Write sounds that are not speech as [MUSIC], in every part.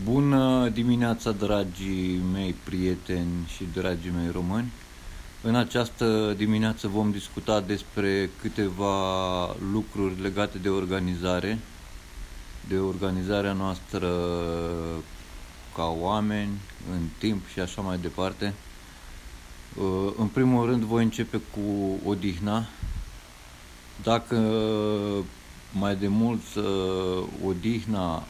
Bună dimineața, dragii mei prieteni și dragii mei români! În această dimineață vom discuta despre câteva lucruri legate de organizare, de organizarea noastră ca oameni, în timp și așa mai departe. În primul rând voi începe cu odihna. Dacă mai de mult odihna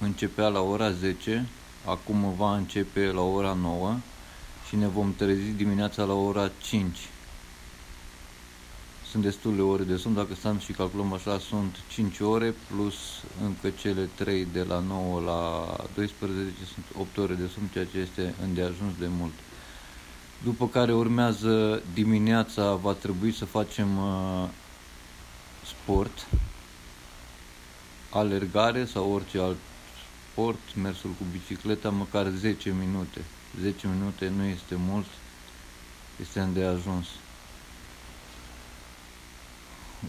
începea la ora 10, acum va începe la ora 9 și ne vom trezi dimineața la ora 5. Sunt destule ore de somn, dacă stăm și calculăm așa, sunt 5 ore plus încă cele 3 de la 9 la 12, sunt 8 ore de somn, ceea ce este îndeajuns de mult. După care urmează dimineața, va trebui să facem uh, sport, alergare sau orice alt sport, mersul cu bicicleta, măcar 10 minute. 10 minute nu este mult, este îndeajuns.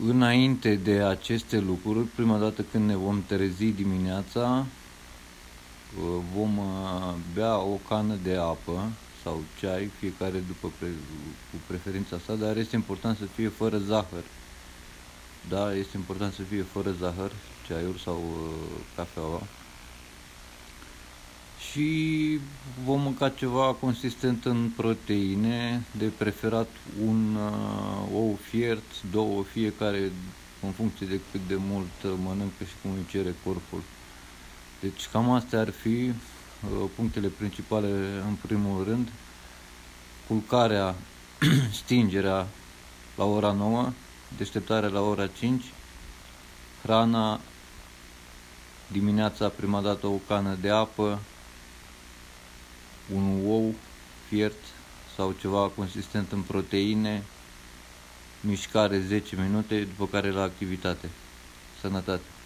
Înainte de aceste lucruri, prima dată când ne vom trezi dimineața, vom uh, bea o cană de apă sau ceai, fiecare după pre, cu preferința sa, dar este important să fie fără zahăr. Da, este important să fie fără zahăr, ceaiul sau uh, cafeaua și vom mânca ceva consistent în proteine, de preferat un uh, ou fiert, două fiecare în funcție de cât de mult mănâncă și cum îi cere corpul. Deci cam astea ar fi uh, punctele principale în primul rând. Culcarea, [CLEARS THROAT] stingerea la ora 9, deșteptarea la ora 5, hrana, dimineața prima dată o cană de apă, un ou fiert sau ceva consistent în proteine, mișcare 10 minute, după care la activitate. Sănătate!